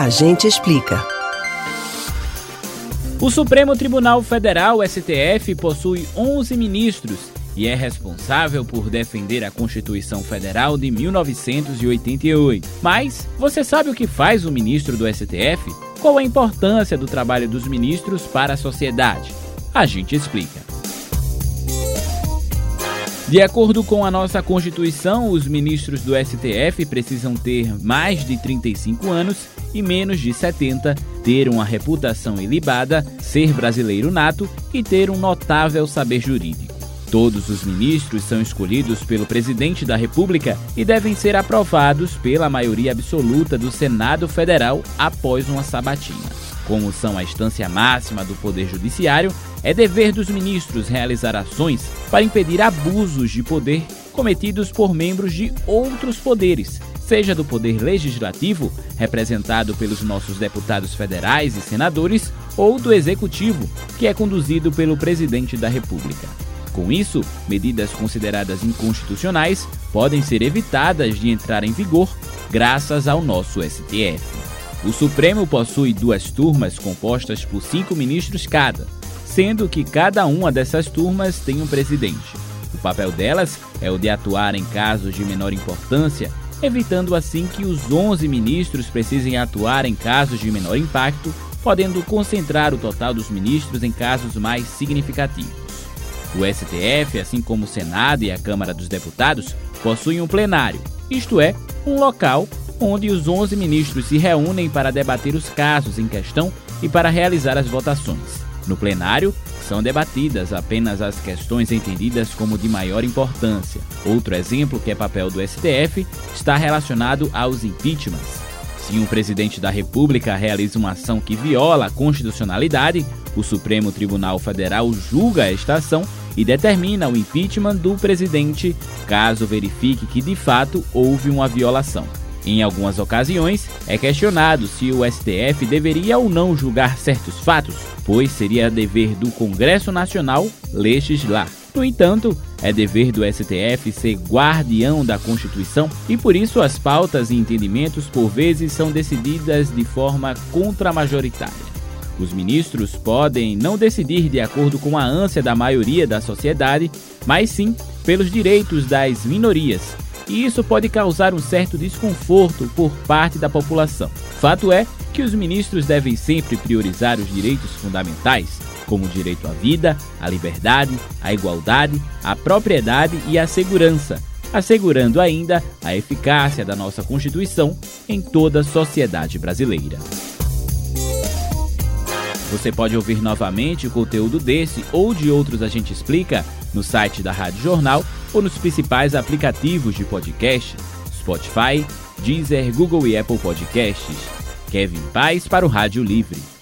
A gente explica. O Supremo Tribunal Federal, STF, possui 11 ministros e é responsável por defender a Constituição Federal de 1988. Mas você sabe o que faz o ministro do STF? Qual a importância do trabalho dos ministros para a sociedade? A gente explica. De acordo com a nossa Constituição, os ministros do STF precisam ter mais de 35 anos e menos de 70, ter uma reputação ilibada, ser brasileiro nato e ter um notável saber jurídico. Todos os ministros são escolhidos pelo presidente da República e devem ser aprovados pela maioria absoluta do Senado Federal após uma sabatina. Como são a instância máxima do Poder Judiciário, é dever dos ministros realizar ações para impedir abusos de poder cometidos por membros de outros poderes, seja do Poder Legislativo, representado pelos nossos deputados federais e senadores, ou do Executivo, que é conduzido pelo Presidente da República. Com isso, medidas consideradas inconstitucionais podem ser evitadas de entrar em vigor graças ao nosso STF. O Supremo possui duas turmas compostas por cinco ministros cada, sendo que cada uma dessas turmas tem um presidente. O papel delas é o de atuar em casos de menor importância, evitando assim que os 11 ministros precisem atuar em casos de menor impacto, podendo concentrar o total dos ministros em casos mais significativos. O STF, assim como o Senado e a Câmara dos Deputados, possuem um plenário, isto é, um local onde os 11 ministros se reúnem para debater os casos em questão e para realizar as votações. No plenário, são debatidas apenas as questões entendidas como de maior importância. Outro exemplo, que é papel do STF, está relacionado aos impeachments. Se um presidente da República realiza uma ação que viola a constitucionalidade, o Supremo Tribunal Federal julga esta ação e determina o impeachment do presidente, caso verifique que de fato houve uma violação. Em algumas ocasiões, é questionado se o STF deveria ou não julgar certos fatos, pois seria dever do Congresso Nacional legislar. No entanto, é dever do STF ser guardião da Constituição e por isso as pautas e entendimentos por vezes são decididas de forma contramajoritária. Os ministros podem não decidir de acordo com a ânsia da maioria da sociedade, mas sim pelos direitos das minorias e isso pode causar um certo desconforto por parte da população. Fato é que os ministros devem sempre priorizar os direitos fundamentais, como o direito à vida, à liberdade, à igualdade, à propriedade e à segurança, assegurando ainda a eficácia da nossa Constituição em toda a sociedade brasileira. Você pode ouvir novamente o conteúdo desse ou de outros A Gente Explica no site da Rádio Jornal ou nos principais aplicativos de podcast, Spotify, Deezer, Google e Apple Podcasts. Kevin Paz para o Rádio Livre.